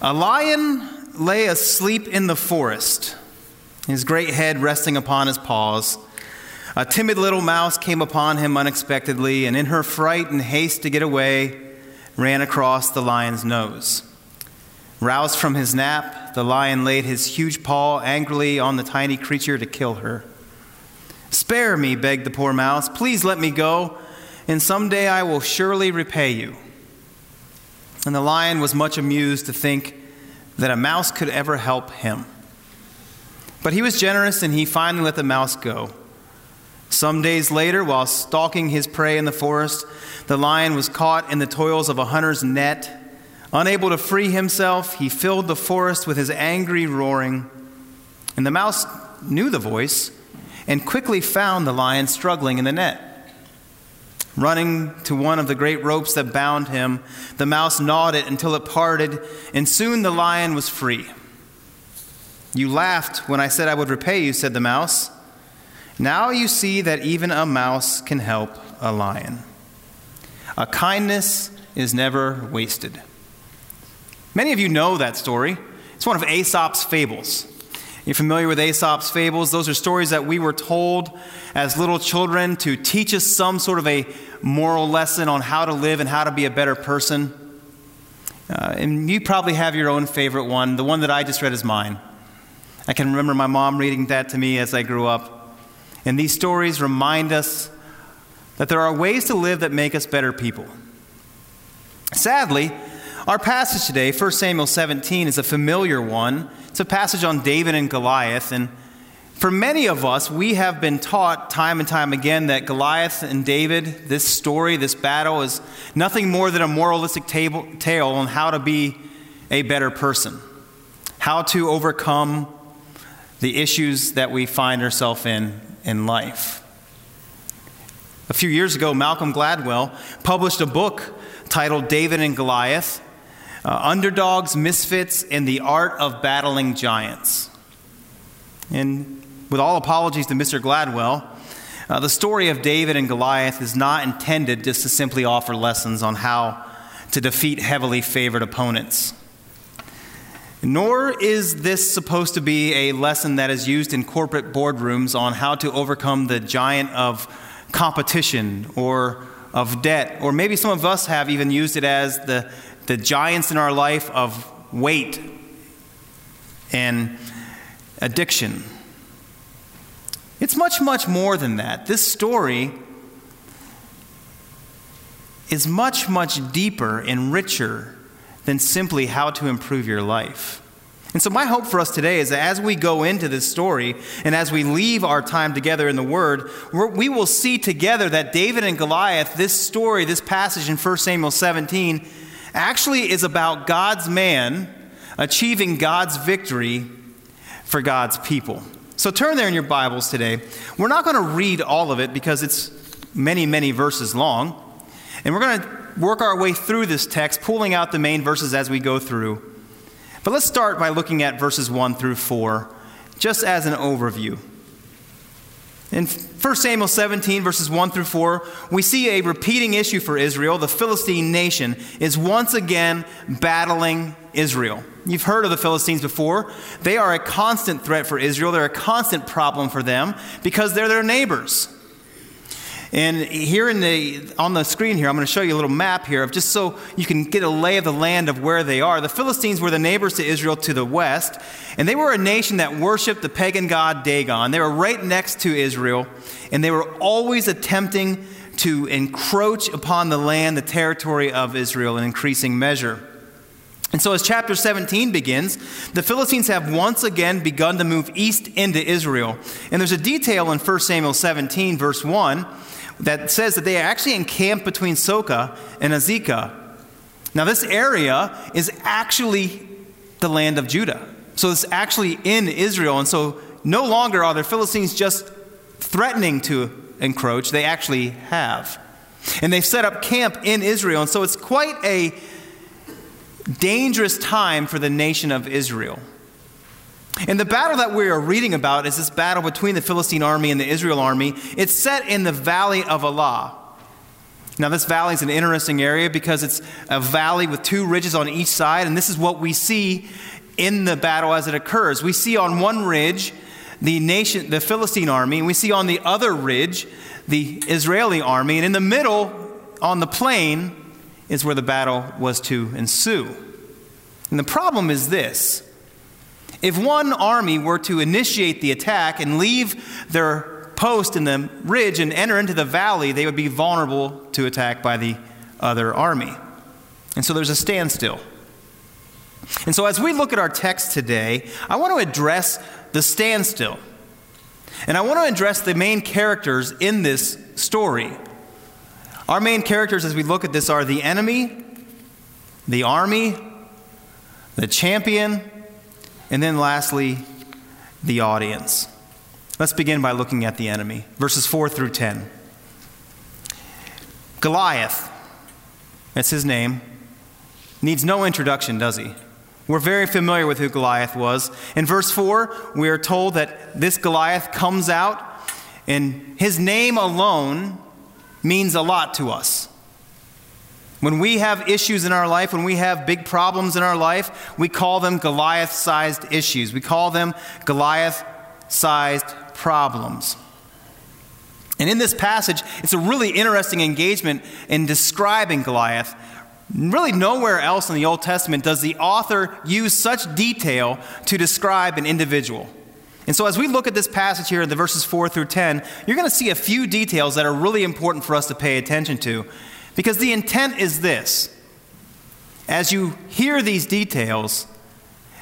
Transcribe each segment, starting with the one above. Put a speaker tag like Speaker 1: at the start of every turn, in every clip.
Speaker 1: A lion lay asleep in the forest, his great head resting upon his paws. A timid little mouse came upon him unexpectedly, and in her fright and haste to get away, ran across the lion's nose. Roused from his nap, the lion laid his huge paw angrily on the tiny creature to kill her. Spare me, begged the poor mouse. Please let me go, and someday I will surely repay you. And the lion was much amused to think that a mouse could ever help him. But he was generous and he finally let the mouse go. Some days later, while stalking his prey in the forest, the lion was caught in the toils of a hunter's net. Unable to free himself, he filled the forest with his angry roaring. And the mouse knew the voice and quickly found the lion struggling in the net. Running to one of the great ropes that bound him, the mouse gnawed it until it parted, and soon the lion was free. You laughed when I said I would repay you, said the mouse. Now you see that even a mouse can help a lion. A kindness is never wasted. Many of you know that story. It's one of Aesop's fables. You're familiar with Aesop's fables? Those are stories that we were told as little children to teach us some sort of a moral lesson on how to live and how to be a better person. Uh, and you probably have your own favorite one. The one that I just read is mine. I can remember my mom reading that to me as I grew up. And these stories remind us that there are ways to live that make us better people. Sadly, our passage today, 1 Samuel 17, is a familiar one. It's a passage on David and Goliath. And for many of us, we have been taught time and time again that Goliath and David, this story, this battle, is nothing more than a moralistic table, tale on how to be a better person, how to overcome the issues that we find ourselves in in life. A few years ago, Malcolm Gladwell published a book titled David and Goliath uh, underdogs, misfits, and the art of battling giants. And with all apologies to Mr. Gladwell, uh, the story of David and Goliath is not intended just to simply offer lessons on how to defeat heavily favored opponents. Nor is this supposed to be a lesson that is used in corporate boardrooms on how to overcome the giant of competition or of debt. Or maybe some of us have even used it as the the giants in our life of weight and addiction. It's much, much more than that. This story is much, much deeper and richer than simply how to improve your life. And so, my hope for us today is that as we go into this story and as we leave our time together in the Word, we will see together that David and Goliath, this story, this passage in 1 Samuel 17, actually is about God's man achieving God's victory for God's people. So turn there in your Bibles today. We're not going to read all of it because it's many, many verses long. And we're going to work our way through this text, pulling out the main verses as we go through. But let's start by looking at verses 1 through 4, just as an overview. In 1 Samuel 17, verses 1 through 4, we see a repeating issue for Israel. The Philistine nation is once again battling Israel. You've heard of the Philistines before. They are a constant threat for Israel, they're a constant problem for them because they're their neighbors. And here in the, on the screen here, I'm going to show you a little map here of just so you can get a lay of the land of where they are. The Philistines were the neighbors to Israel to the west, and they were a nation that worshiped the pagan god Dagon. They were right next to Israel, and they were always attempting to encroach upon the land, the territory of Israel in increasing measure. And so, as chapter 17 begins, the Philistines have once again begun to move east into Israel. And there's a detail in 1 Samuel 17, verse 1 that says that they are actually encamped between Socoh and Azekah. Now, this area is actually the land of Judah. So it's actually in Israel. And so no longer are the Philistines just threatening to encroach, they actually have. And they've set up camp in Israel. And so it's quite a dangerous time for the nation of Israel. And the battle that we are reading about is this battle between the Philistine army and the Israel army. It's set in the valley of Elah. Now, this valley is an interesting area because it's a valley with two ridges on each side, and this is what we see in the battle as it occurs. We see on one ridge the nation, the Philistine army, and we see on the other ridge the Israeli army, and in the middle, on the plain, is where the battle was to ensue. And the problem is this if one army were to initiate the attack and leave their post in the ridge and enter into the valley, they would be vulnerable to attack by the other army. And so there's a standstill. And so, as we look at our text today, I want to address the standstill. And I want to address the main characters in this story. Our main characters, as we look at this, are the enemy, the army, the champion, and then lastly, the audience. Let's begin by looking at the enemy. Verses 4 through 10. Goliath, that's his name, needs no introduction, does he? We're very familiar with who Goliath was. In verse 4, we are told that this Goliath comes out, and his name alone means a lot to us. When we have issues in our life, when we have big problems in our life, we call them Goliath sized issues. We call them Goliath sized problems. And in this passage, it's a really interesting engagement in describing Goliath Really, nowhere else in the Old Testament does the author use such detail to describe an individual. And so, as we look at this passage here in the verses 4 through 10, you're going to see a few details that are really important for us to pay attention to. Because the intent is this as you hear these details,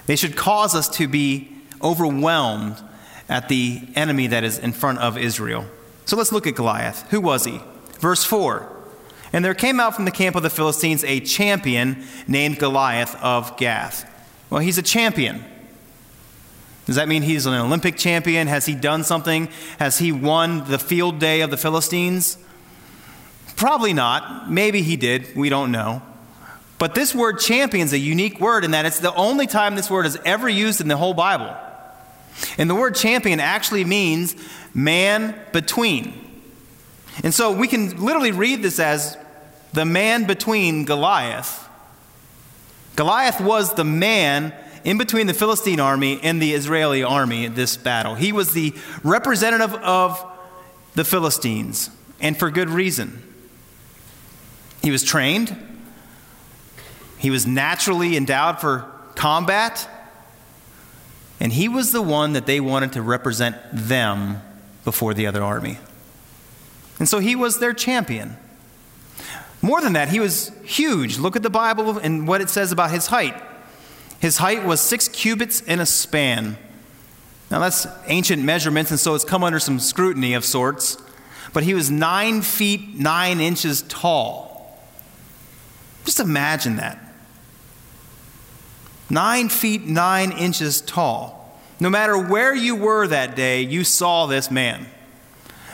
Speaker 1: they should cause us to be overwhelmed at the enemy that is in front of Israel. So, let's look at Goliath. Who was he? Verse 4 and there came out from the camp of the Philistines a champion named Goliath of Gath. Well, he's a champion. Does that mean he's an Olympic champion? Has he done something? Has he won the field day of the Philistines? Probably not. Maybe he did. We don't know. But this word champion is a unique word in that it's the only time this word is ever used in the whole Bible. And the word champion actually means man between. And so we can literally read this as the man between Goliath. Goliath was the man in between the Philistine army and the Israeli army in this battle. He was the representative of the Philistines, and for good reason. He was trained, he was naturally endowed for combat, and he was the one that they wanted to represent them before the other army. And so he was their champion. More than that, he was huge. Look at the Bible and what it says about his height. His height was six cubits in a span. Now, that's ancient measurements, and so it's come under some scrutiny of sorts. But he was nine feet nine inches tall. Just imagine that. Nine feet nine inches tall. No matter where you were that day, you saw this man.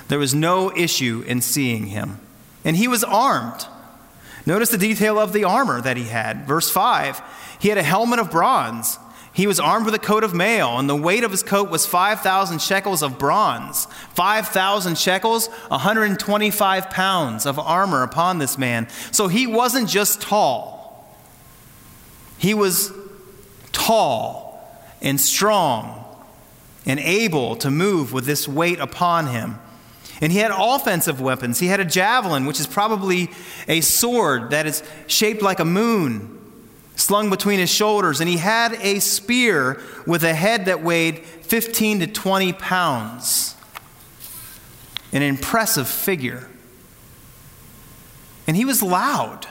Speaker 1: There was no issue in seeing him. And he was armed. Notice the detail of the armor that he had. Verse 5 He had a helmet of bronze. He was armed with a coat of mail, and the weight of his coat was 5,000 shekels of bronze. 5,000 shekels, 125 pounds of armor upon this man. So he wasn't just tall, he was tall and strong and able to move with this weight upon him. And he had offensive weapons. He had a javelin, which is probably a sword that is shaped like a moon, slung between his shoulders. And he had a spear with a head that weighed 15 to 20 pounds. An impressive figure. And he was loud.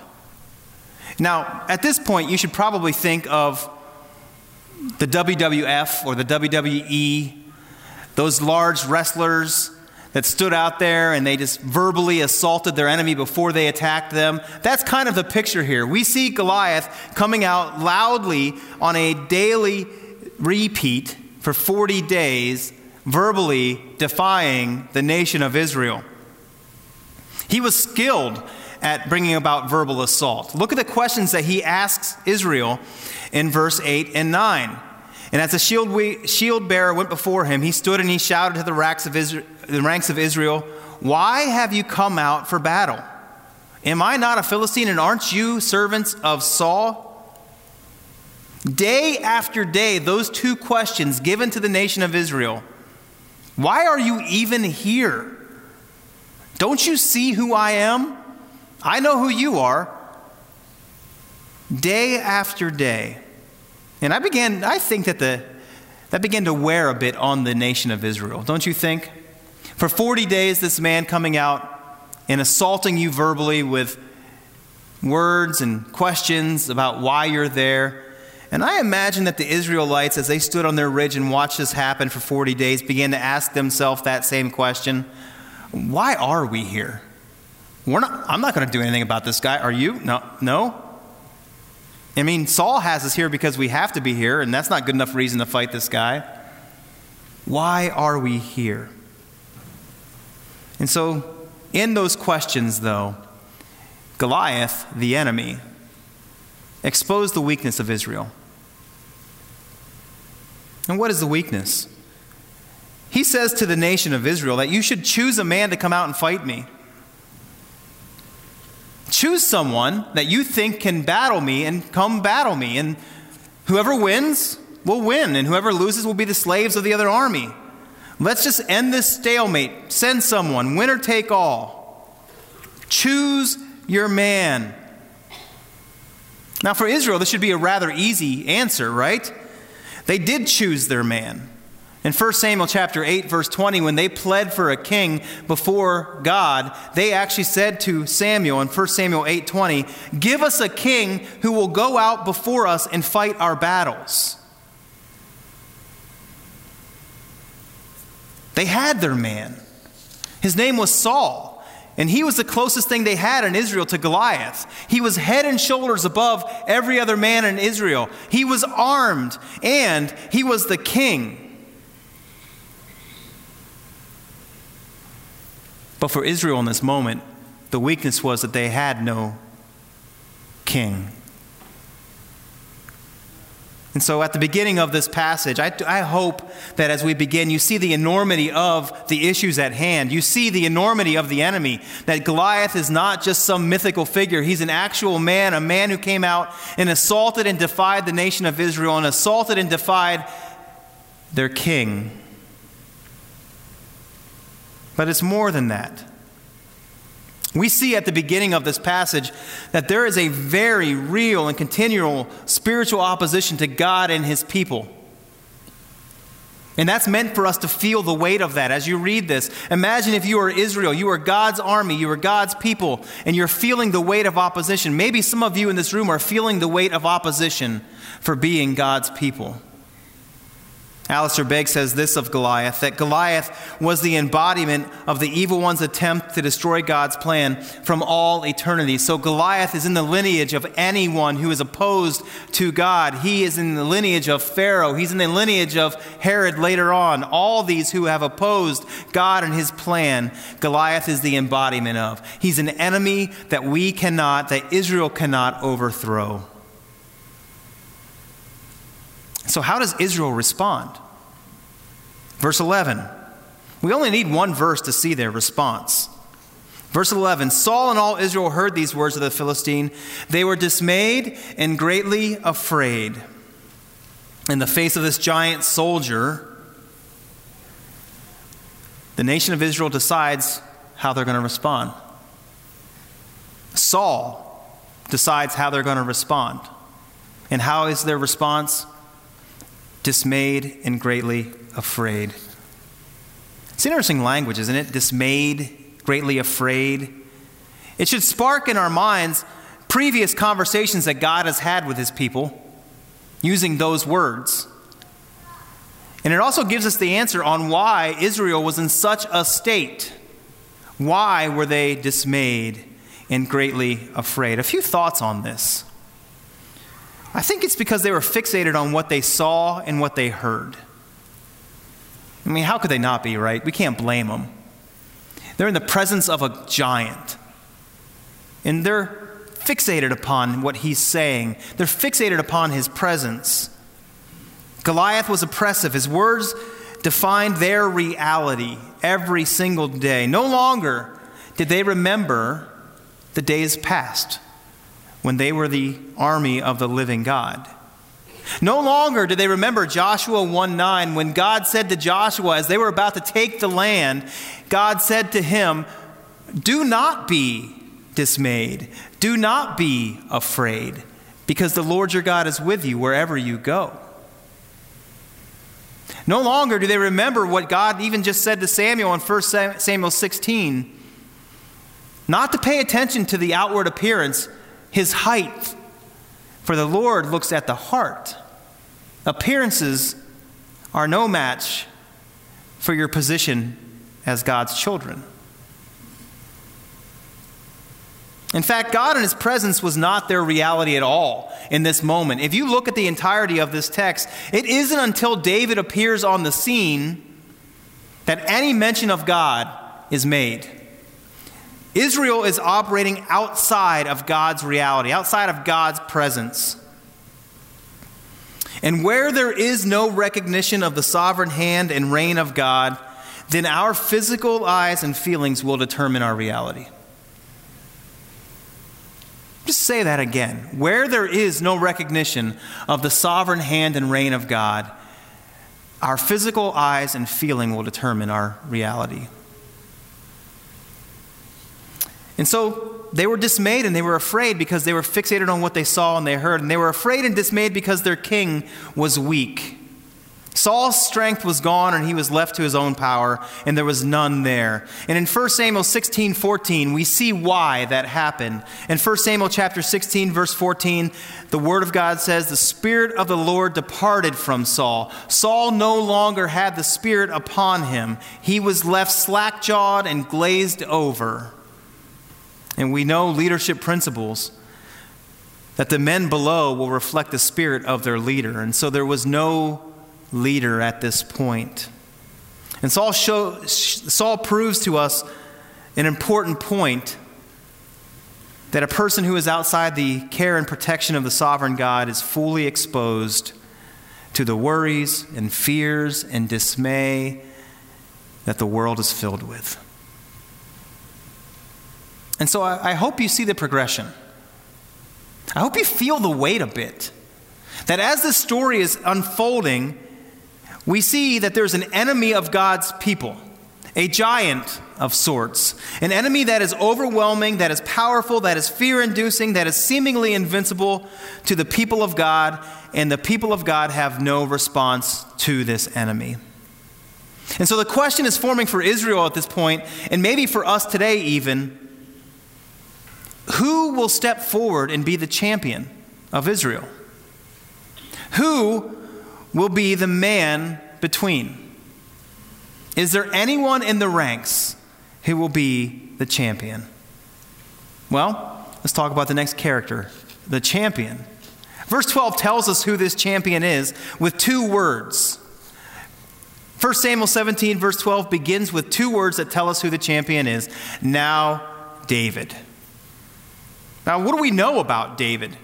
Speaker 1: Now, at this point, you should probably think of the WWF or the WWE, those large wrestlers that stood out there and they just verbally assaulted their enemy before they attacked them. That's kind of the picture here. We see Goliath coming out loudly on a daily repeat for 40 days, verbally defying the nation of Israel. He was skilled at bringing about verbal assault. Look at the questions that he asks Israel in verse 8 and 9. And as the shield, we, shield bearer went before him, he stood and he shouted to the ranks, of Israel, the ranks of Israel, Why have you come out for battle? Am I not a Philistine, and aren't you servants of Saul? Day after day, those two questions given to the nation of Israel Why are you even here? Don't you see who I am? I know who you are. Day after day. And I began, I think that the, that began to wear a bit on the nation of Israel, don't you think? For 40 days, this man coming out and assaulting you verbally with words and questions about why you're there. And I imagine that the Israelites, as they stood on their ridge and watched this happen for 40 days, began to ask themselves that same question Why are we here? We're not, I'm not going to do anything about this guy. Are you? No. No? I mean, Saul has us here because we have to be here, and that's not good enough reason to fight this guy. Why are we here? And so, in those questions, though, Goliath, the enemy, exposed the weakness of Israel. And what is the weakness? He says to the nation of Israel that you should choose a man to come out and fight me. Choose someone that you think can battle me and come battle me. And whoever wins will win, and whoever loses will be the slaves of the other army. Let's just end this stalemate. Send someone, winner take all. Choose your man. Now, for Israel, this should be a rather easy answer, right? They did choose their man. In 1 Samuel chapter 8 verse 20 when they pled for a king before God, they actually said to Samuel in 1 Samuel 8:20, "Give us a king who will go out before us and fight our battles." They had their man. His name was Saul. And he was the closest thing they had in Israel to Goliath. He was head and shoulders above every other man in Israel. He was armed and he was the king. But for Israel in this moment, the weakness was that they had no king. And so, at the beginning of this passage, I, I, hope that as we begin, you see the enormity of the issues at hand. You see the enormity of the enemy. That Goliath is not just some mythical figure, he's an actual man, a man who came out and assaulted and defied the nation of Israel and assaulted and defied their king. But it's more than that. We see at the beginning of this passage that there is a very real and continual spiritual opposition to God and his people. And that's meant for us to feel the weight of that as you read this. Imagine if you are Israel, you are God's army, you are God's people, and you're feeling the weight of opposition. Maybe some of you in this room are feeling the weight of opposition for being God's people. Alistair Begg says this of Goliath that Goliath was the embodiment of the evil one's attempt to destroy God's plan from all eternity. So Goliath is in the lineage of anyone who is opposed to God. He is in the lineage of Pharaoh, he's in the lineage of Herod later on. All these who have opposed God and his plan, Goliath is the embodiment of. He's an enemy that we cannot, that Israel cannot overthrow. So, how does Israel respond? Verse 11. We only need one verse to see their response. Verse 11 Saul and all Israel heard these words of the Philistine. They were dismayed and greatly afraid. In the face of this giant soldier, the nation of Israel decides how they're going to respond. Saul decides how they're going to respond. And how is their response? Dismayed and greatly afraid. It's interesting language, isn't it? Dismayed, greatly afraid. It should spark in our minds previous conversations that God has had with his people using those words. And it also gives us the answer on why Israel was in such a state. Why were they dismayed and greatly afraid? A few thoughts on this. I think it's because they were fixated on what they saw and what they heard. I mean, how could they not be, right? We can't blame them. They're in the presence of a giant. And they're fixated upon what he's saying, they're fixated upon his presence. Goliath was oppressive. His words defined their reality every single day. No longer did they remember the days past when they were the army of the living God. No longer do they remember Joshua 1 9 when God said to Joshua as they were about to take the land, God said to him, Do not be dismayed, do not be afraid, because the Lord your God is with you wherever you go. No longer do they remember what God even just said to Samuel in 1 Samuel 16 not to pay attention to the outward appearance, his height, for the Lord looks at the heart. Appearances are no match for your position as God's children. In fact, God and His presence was not their reality at all in this moment. If you look at the entirety of this text, it isn't until David appears on the scene that any mention of God is made. Israel is operating outside of God's reality, outside of God's presence. And where there is no recognition of the sovereign hand and reign of God, then our physical eyes and feelings will determine our reality. Just say that again. Where there is no recognition of the sovereign hand and reign of God, our physical eyes and feeling will determine our reality. And so they were dismayed and they were afraid because they were fixated on what they saw and they heard. And they were afraid and dismayed because their king was weak. Saul's strength was gone and he was left to his own power, and there was none there. And in 1 Samuel 16 14, we see why that happened. In 1 Samuel chapter 16, verse 14, the word of God says, The Spirit of the Lord departed from Saul. Saul no longer had the Spirit upon him, he was left slack jawed and glazed over. And we know leadership principles that the men below will reflect the spirit of their leader. And so there was no leader at this point. And Saul, show, Saul proves to us an important point that a person who is outside the care and protection of the sovereign God is fully exposed to the worries and fears and dismay that the world is filled with. And so I, I hope you see the progression. I hope you feel the weight a bit. That as this story is unfolding, we see that there's an enemy of God's people, a giant of sorts, an enemy that is overwhelming, that is powerful, that is fear inducing, that is seemingly invincible to the people of God, and the people of God have no response to this enemy. And so the question is forming for Israel at this point, and maybe for us today even who will step forward and be the champion of Israel? Who will be the man between? Is there anyone in the ranks who will be the champion? Well, let's talk about the next character, the champion. Verse 12 tells us who this champion is with two words. 1 Samuel 17, verse 12 begins with two words that tell us who the champion is. Now, David. Now, what do we know about David?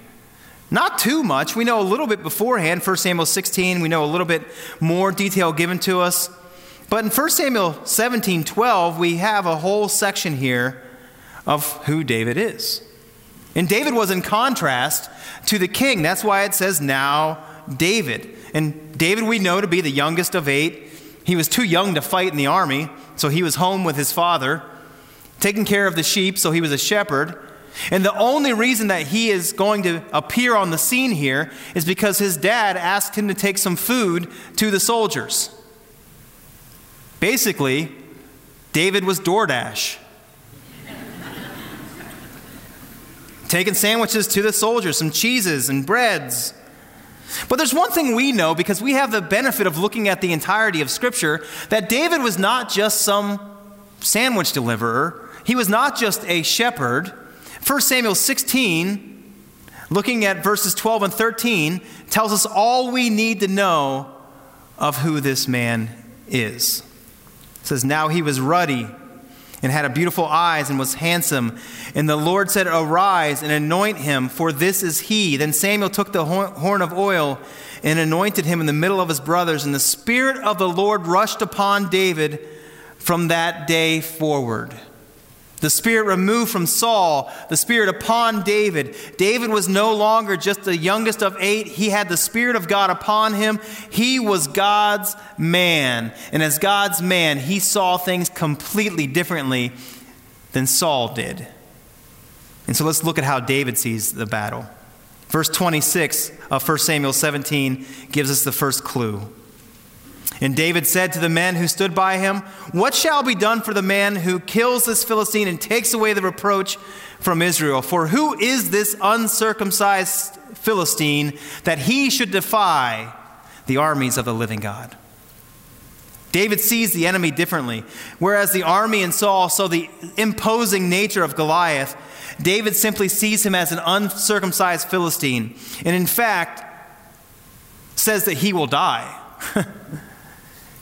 Speaker 1: Not too much. We know a little bit beforehand. 1 Samuel 16, we know a little bit more detail given to us. But in 1 Samuel 17 12, we have a whole section here of who David is. And David was in contrast to the king. That's why it says, now David. And David, we know to be the youngest of eight. He was too young to fight in the army, so he was home with his father, taking care of the sheep, so he was a shepherd. And the only reason that he is going to appear on the scene here is because his dad asked him to take some food to the soldiers. Basically, David was DoorDash. Taking sandwiches to the soldiers, some cheeses and breads. But there's one thing we know because we have the benefit of looking at the entirety of Scripture that David was not just some sandwich deliverer, he was not just a shepherd. 1 Samuel 16, looking at verses 12 and 13, tells us all we need to know of who this man is. It says, Now he was ruddy and had a beautiful eyes and was handsome. And the Lord said, Arise and anoint him, for this is he. Then Samuel took the horn of oil and anointed him in the middle of his brothers. And the Spirit of the Lord rushed upon David from that day forward. The Spirit removed from Saul, the Spirit upon David. David was no longer just the youngest of eight. He had the Spirit of God upon him. He was God's man. And as God's man, he saw things completely differently than Saul did. And so let's look at how David sees the battle. Verse 26 of 1 Samuel 17 gives us the first clue. And David said to the men who stood by him, What shall be done for the man who kills this Philistine and takes away the reproach from Israel? For who is this uncircumcised Philistine that he should defy the armies of the living God? David sees the enemy differently. Whereas the army and Saul saw the imposing nature of Goliath, David simply sees him as an uncircumcised Philistine. And in fact, says that he will die.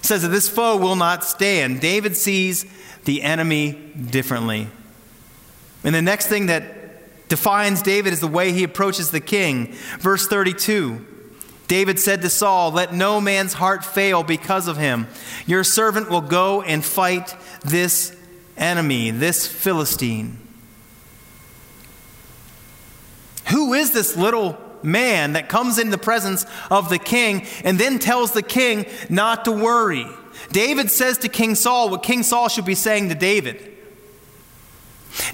Speaker 1: says that this foe will not stand. David sees the enemy differently. And the next thing that defines David is the way he approaches the king. Verse 32 David said to Saul, Let no man's heart fail because of him. Your servant will go and fight this enemy, this Philistine. Who is this little man that comes in the presence of the king and then tells the king not to worry. David says to King Saul what King Saul should be saying to David.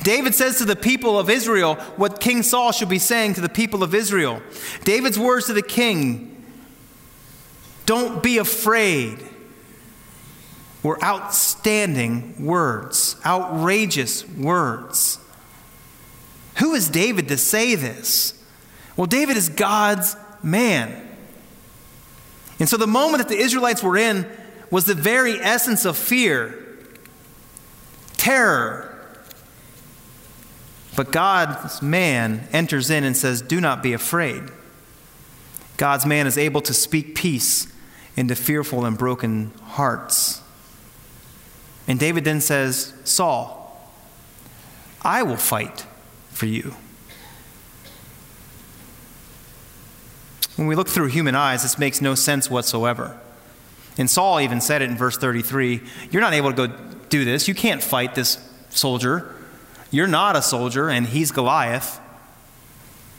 Speaker 1: David says to the people of Israel what King Saul should be saying to the people of Israel. David's words to the king don't be afraid were outstanding words, outrageous words. Who is David to say this? Well, David is God's man. And so the moment that the Israelites were in was the very essence of fear, terror. But God's man enters in and says, Do not be afraid. God's man is able to speak peace into fearful and broken hearts. And David then says, Saul, I will fight for you. When we look through human eyes, this makes no sense whatsoever. And Saul even said it in verse 33 You're not able to go do this. You can't fight this soldier. You're not a soldier, and he's Goliath.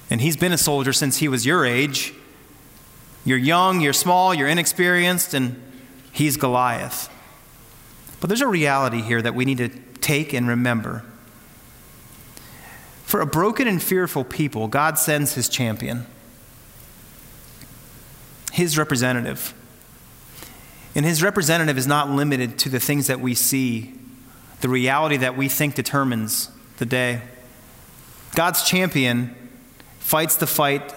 Speaker 1: And he's been a soldier since he was your age. You're young, you're small, you're inexperienced, and he's Goliath. But there's a reality here that we need to take and remember. For a broken and fearful people, God sends his champion his representative. And his representative is not limited to the things that we see, the reality that we think determines the day. God's champion fights the fight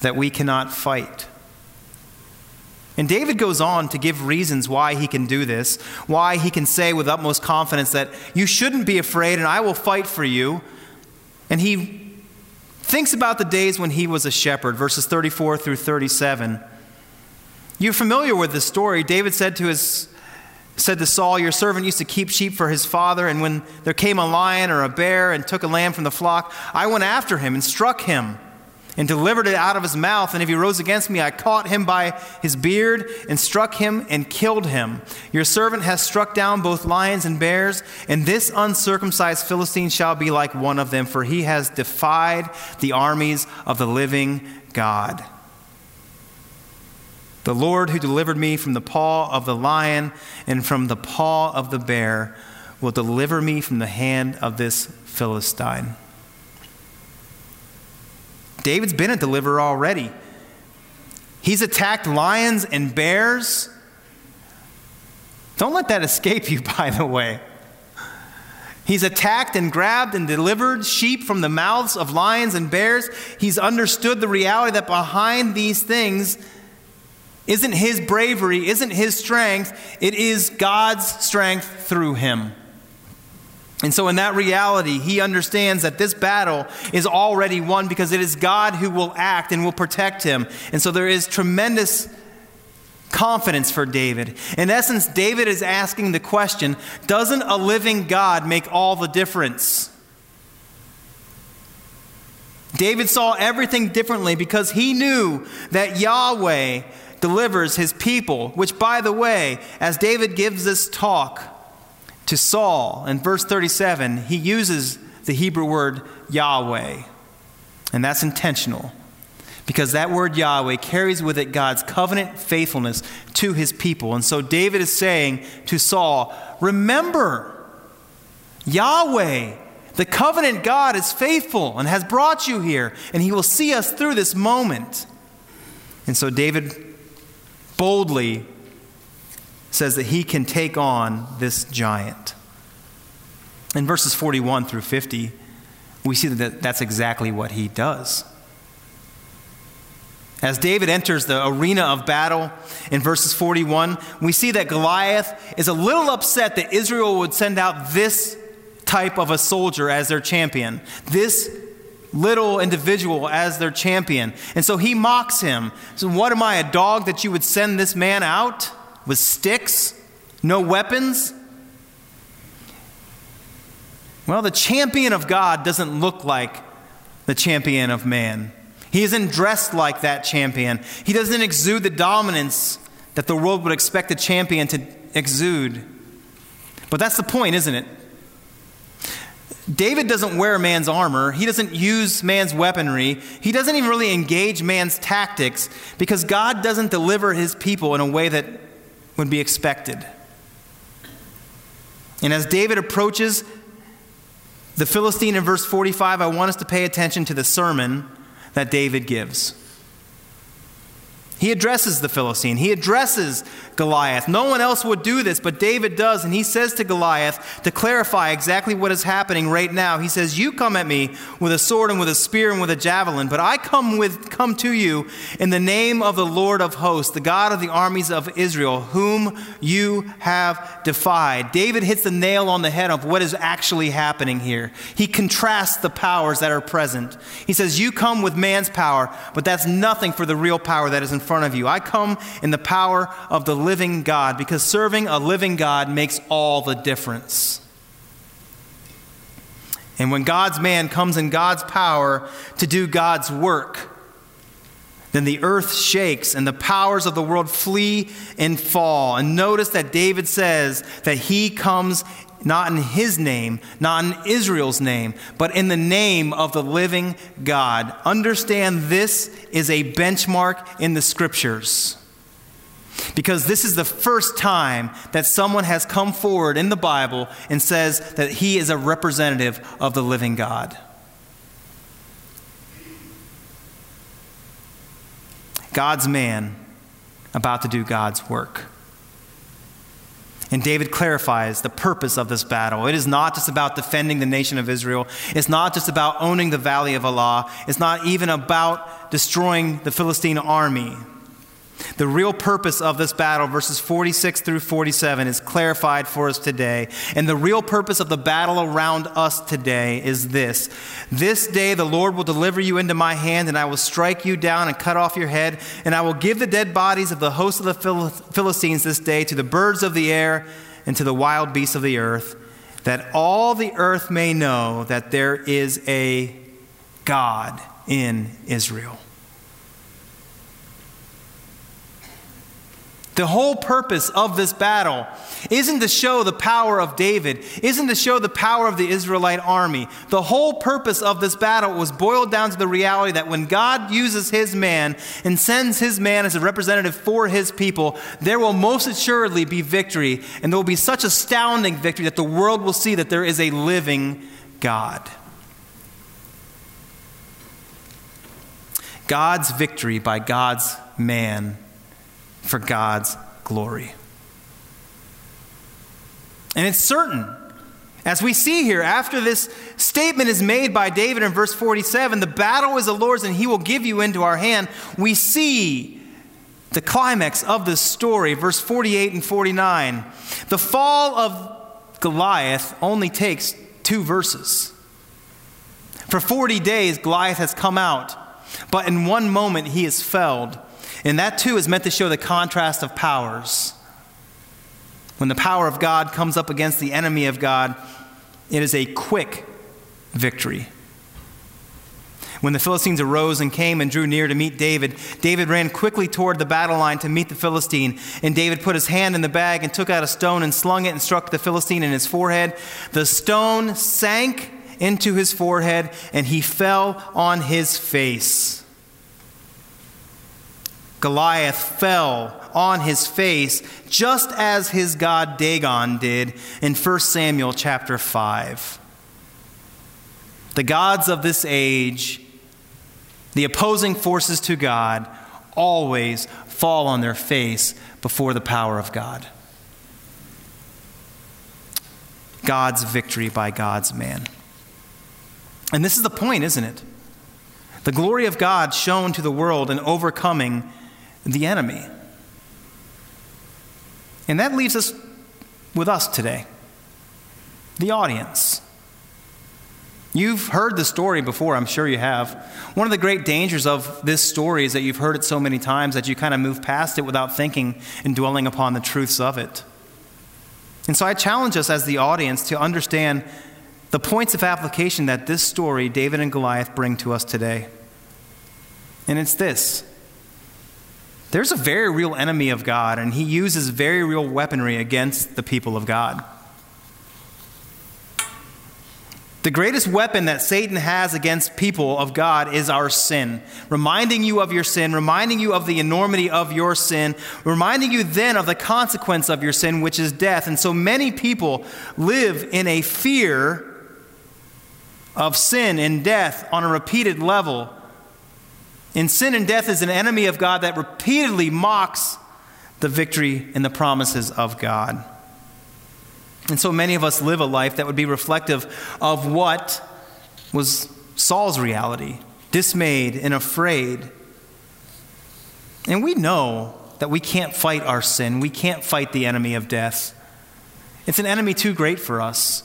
Speaker 1: that we cannot fight. And David goes on to give reasons why he can do this, why he can say with utmost confidence that you shouldn't be afraid and I will fight for you. And he thinks about the days when he was a shepherd, verses 34 through 37. You're familiar with this story. David said to his said to Saul, Your servant used to keep sheep for his father, and when there came a lion or a bear and took a lamb from the flock, I went after him and struck him and delivered it out of his mouth. And if he rose against me, I caught him by his beard and struck him and killed him. Your servant has struck down both lions and bears, and this uncircumcised Philistine shall be like one of them, for he has defied the armies of the living God. The Lord who delivered me from the paw of the lion and from the paw of the bear will deliver me from the hand of this Philistine. David's been a deliverer already. He's attacked lions and bears. Don't let that escape you, by the way. He's attacked and grabbed and delivered sheep from the mouths of lions and bears. He's understood the reality that behind these things isn't his bravery, isn't his strength, it is God's strength through him. And so, in that reality, he understands that this battle is already won because it is God who will act and will protect him. And so, there is tremendous confidence for David. In essence, David is asking the question Doesn't a living God make all the difference? David saw everything differently because he knew that Yahweh delivers his people, which, by the way, as David gives this talk, to Saul, in verse 37, he uses the Hebrew word Yahweh. And that's intentional because that word Yahweh carries with it God's covenant faithfulness to his people. And so David is saying to Saul, Remember, Yahweh, the covenant God, is faithful and has brought you here, and he will see us through this moment. And so David boldly says that he can take on this giant. In verses 41 through 50, we see that that's exactly what he does. As David enters the arena of battle in verses 41, we see that Goliath is a little upset that Israel would send out this type of a soldier as their champion, this little individual as their champion. And so he mocks him. So, what am I, a dog that you would send this man out with sticks, no weapons? Well, the champion of God doesn't look like the champion of man. He isn't dressed like that champion. He doesn't exude the dominance that the world would expect a champion to exude. But that's the point, isn't it? David doesn't wear man's armor. He doesn't use man's weaponry. He doesn't even really engage man's tactics because God doesn't deliver his people in a way that would be expected. And as David approaches the Philistine in verse 45, I want us to pay attention to the sermon that David gives. He addresses the Philistine. He addresses Goliath. No one else would do this, but David does. And he says to Goliath to clarify exactly what is happening right now. He says, You come at me with a sword and with a spear and with a javelin, but I come, with, come to you in the name of the Lord of hosts, the God of the armies of Israel, whom you have defied. David hits the nail on the head of what is actually happening here. He contrasts the powers that are present. He says, You come with man's power, but that's nothing for the real power that is in front of you. I come in the power of the living God because serving a living God makes all the difference. And when God's man comes in God's power to do God's work, then the earth shakes and the powers of the world flee and fall. And notice that David says that he comes not in his name, not in Israel's name, but in the name of the living God. Understand this is a benchmark in the scriptures. Because this is the first time that someone has come forward in the Bible and says that he is a representative of the living God. God's man about to do God's work. And David clarifies the purpose of this battle. It is not just about defending the nation of Israel. It's not just about owning the valley of Elah. It's not even about destroying the Philistine army. The real purpose of this battle, verses 46 through 47, is clarified for us today. And the real purpose of the battle around us today is this This day the Lord will deliver you into my hand, and I will strike you down and cut off your head, and I will give the dead bodies of the host of the Philistines this day to the birds of the air and to the wild beasts of the earth, that all the earth may know that there is a God in Israel. The whole purpose of this battle isn't to show the power of David, isn't to show the power of the Israelite army. The whole purpose of this battle was boiled down to the reality that when God uses his man and sends his man as a representative for his people, there will most assuredly be victory. And there will be such astounding victory that the world will see that there is a living God. God's victory by God's man for God's glory. And it's certain. As we see here, after this statement is made by David in verse 47, the battle is the Lord's and he will give you into our hand, we see the climax of this story, verse 48 and 49. The fall of Goliath only takes two verses. For 40 days, Goliath has come out, but in one moment he is felled. And that too is meant to show the contrast of powers. When the power of God comes up against the enemy of God, it is a quick victory. When the Philistines arose and came and drew near to meet David, David ran quickly toward the battle line to meet the Philistine. And David put his hand in the bag and took out a stone and slung it and struck the Philistine in his forehead. The stone sank into his forehead and he fell on his face. Goliath fell on his face just as his god Dagon did in 1 Samuel chapter 5. The gods of this age, the opposing forces to God, always fall on their face before the power of God. God's victory by God's man. And this is the point, isn't it? The glory of God shown to the world in overcoming the enemy. And that leaves us with us today, the audience. You've heard the story before, I'm sure you have. One of the great dangers of this story is that you've heard it so many times that you kind of move past it without thinking and dwelling upon the truths of it. And so I challenge us as the audience to understand the points of application that this story, David and Goliath, bring to us today. And it's this there's a very real enemy of God, and he uses very real weaponry against the people of God. The greatest weapon that Satan has against people of God is our sin. Reminding you of your sin, reminding you of the enormity of your sin, reminding you then of the consequence of your sin, which is death. And so many people live in a fear of sin and death on a repeated level and sin and death is an enemy of God that repeatedly mocks the victory and the promises of God. And so many of us live a life that would be reflective of what was Saul's reality dismayed and afraid. And we know that we can't fight our sin, we can't fight the enemy of death. It's an enemy too great for us.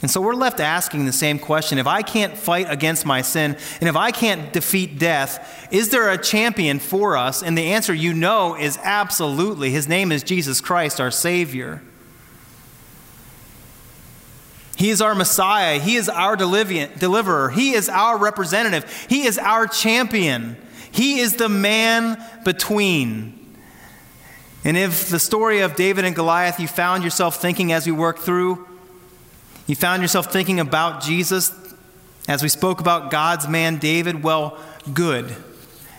Speaker 1: And so we're left asking the same question if I can't fight against my sin, and if I can't defeat death, is there a champion for us? And the answer you know is absolutely. His name is Jesus Christ, our Savior. He is our Messiah. He is our deliverer. He is our representative. He is our champion. He is the man between. And if the story of David and Goliath you found yourself thinking as we work through, you found yourself thinking about Jesus as we spoke about God's man David? Well, good.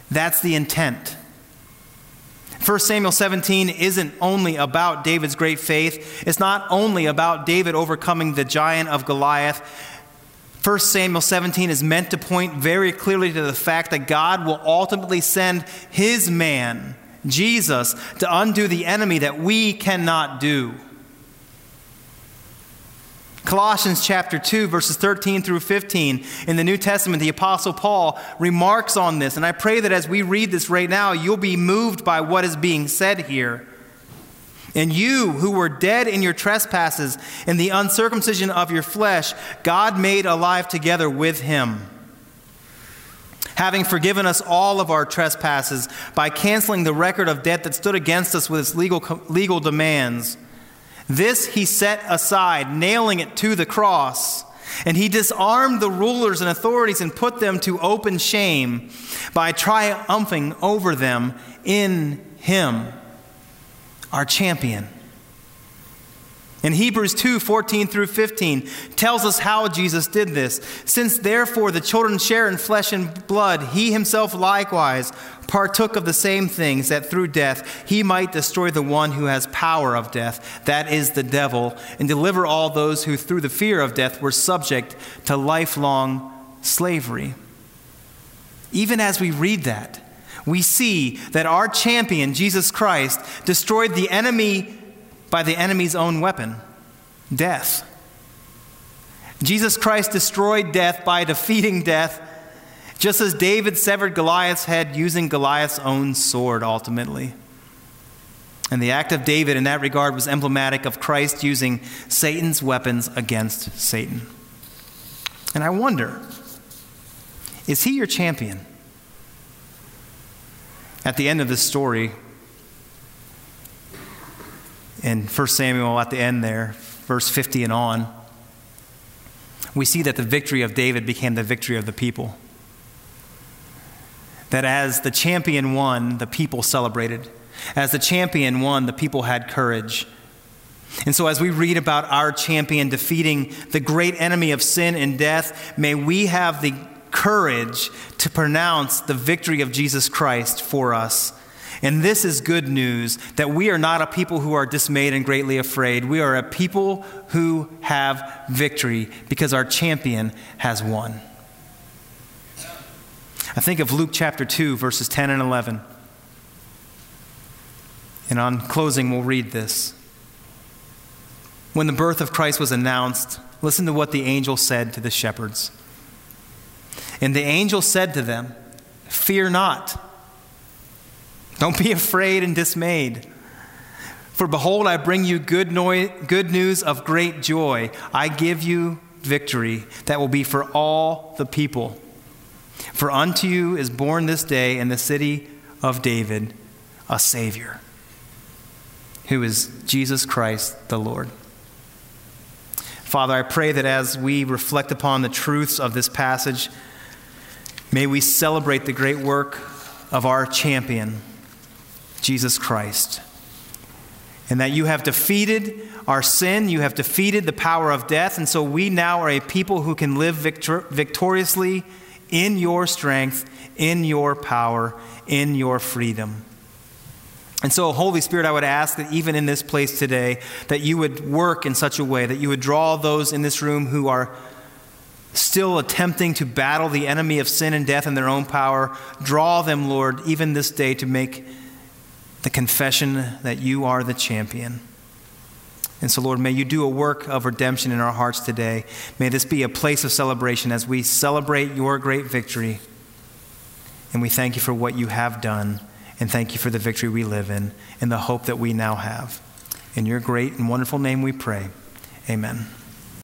Speaker 1: That's the intent. 1 Samuel 17 isn't only about David's great faith. It's not only about David overcoming the giant of Goliath. 1 Samuel 17 is meant to point very clearly to the fact that God will ultimately send his man, Jesus, to undo the enemy that we cannot do. Colossians chapter 2, verses 13 through 15 in the New Testament, the Apostle Paul remarks on this. And I pray that as we read this right now, you'll be moved by what is being said here. And you who were dead in your trespasses and the uncircumcision of your flesh, God made alive together with him. Having forgiven us all of our trespasses by canceling the record of debt that stood against us with its legal, legal demands this he set aside, nailing it to the cross. And he disarmed the rulers and authorities and put them to open shame by triumphing over them in him, our champion. In Hebrews 2 14 through 15 tells us how Jesus did this. Since therefore the children share in flesh and blood, he himself likewise partook of the same things, that through death he might destroy the one who has power of death, that is the devil, and deliver all those who through the fear of death were subject to lifelong slavery. Even as we read that, we see that our champion, Jesus Christ, destroyed the enemy by the enemy's own weapon death. Jesus Christ destroyed death by defeating death, just as David severed Goliath's head using Goliath's own sword ultimately. And the act of David in that regard was emblematic of Christ using Satan's weapons against Satan. And I wonder is he your champion? At the end of this story, in 1 Samuel at the end there, verse 50 and on. we see that the victory of David became the victory of the people. That as the champion won, the people celebrated. As the champion won, the people had courage. And so, as we read about our champion defeating the great enemy of sin and death, may we have the courage to pronounce the victory of Jesus Christ for us. And this is good news that we are not a people who are dismayed and greatly afraid. We are a people who have victory because our champion has won. I think of Luke chapter 2, verses 10 and 11. And on closing, we'll read this. When the birth of Christ was announced, listen to what the angel said to the shepherds. And the angel said to them, Fear not. Don't be afraid and dismayed. For behold, I bring you good, good news of great joy. I give you victory that will be for all the people. For unto you is born this day in the city of David a Savior, who is Jesus Christ the Lord. Father, I pray that as we reflect upon the truths of this passage, may we celebrate the great work of our champion, Jesus Christ. And that you have defeated our sin, you have defeated the power of death, and so we now are a people who can live victor- victoriously in your strength, in your power, in your freedom. And so, Holy Spirit, I would ask that even in this place today, that you would work in such a way that you would draw those in this room who are still attempting to battle the enemy of sin and death in their own power. Draw them, Lord, even this day to make the confession that you are the champion. And so, Lord, may you do a work of redemption in our hearts today. May this be a place of celebration as we celebrate your great victory. And we thank you for what you have done. And thank you for the victory we live in and the hope that we now have. In your great and wonderful name we pray. Amen.